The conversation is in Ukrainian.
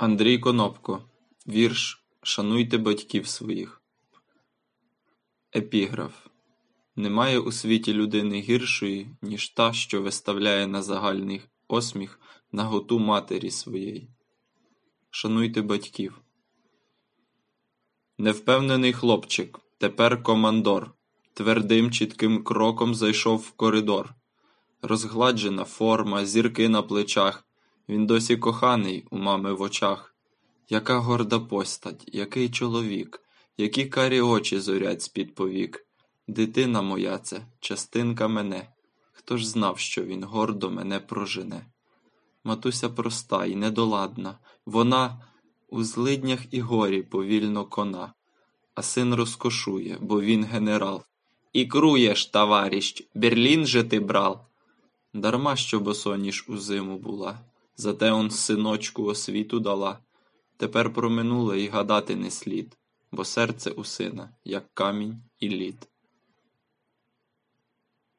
Андрій Конопко Вірш Шануйте батьків своїх. Епіграф Немає у світі людини гіршої, ніж та, що виставляє на загальний осміх наготу матері своєї. Шануйте батьків. Невпевнений хлопчик, тепер командор, твердим чітким кроком зайшов в коридор. Розгладжена форма, зірки на плечах, він досі коханий у мами в очах. Яка горда постать, який чоловік, які карі очі зорять з-під повік. Дитина моя це, частинка мене. Хто ж знав, що він гордо мене прожене? Матуся проста і недоладна, вона у злиднях і горі повільно кона, а син розкошує, бо він генерал. Ікруєш, товаріщ, Берлін же ти брал. Дарма що босоніж у зиму була, зате он синочку освіту дала. Тепер про минуле й гадати не слід, бо серце у сина, як камінь і лід.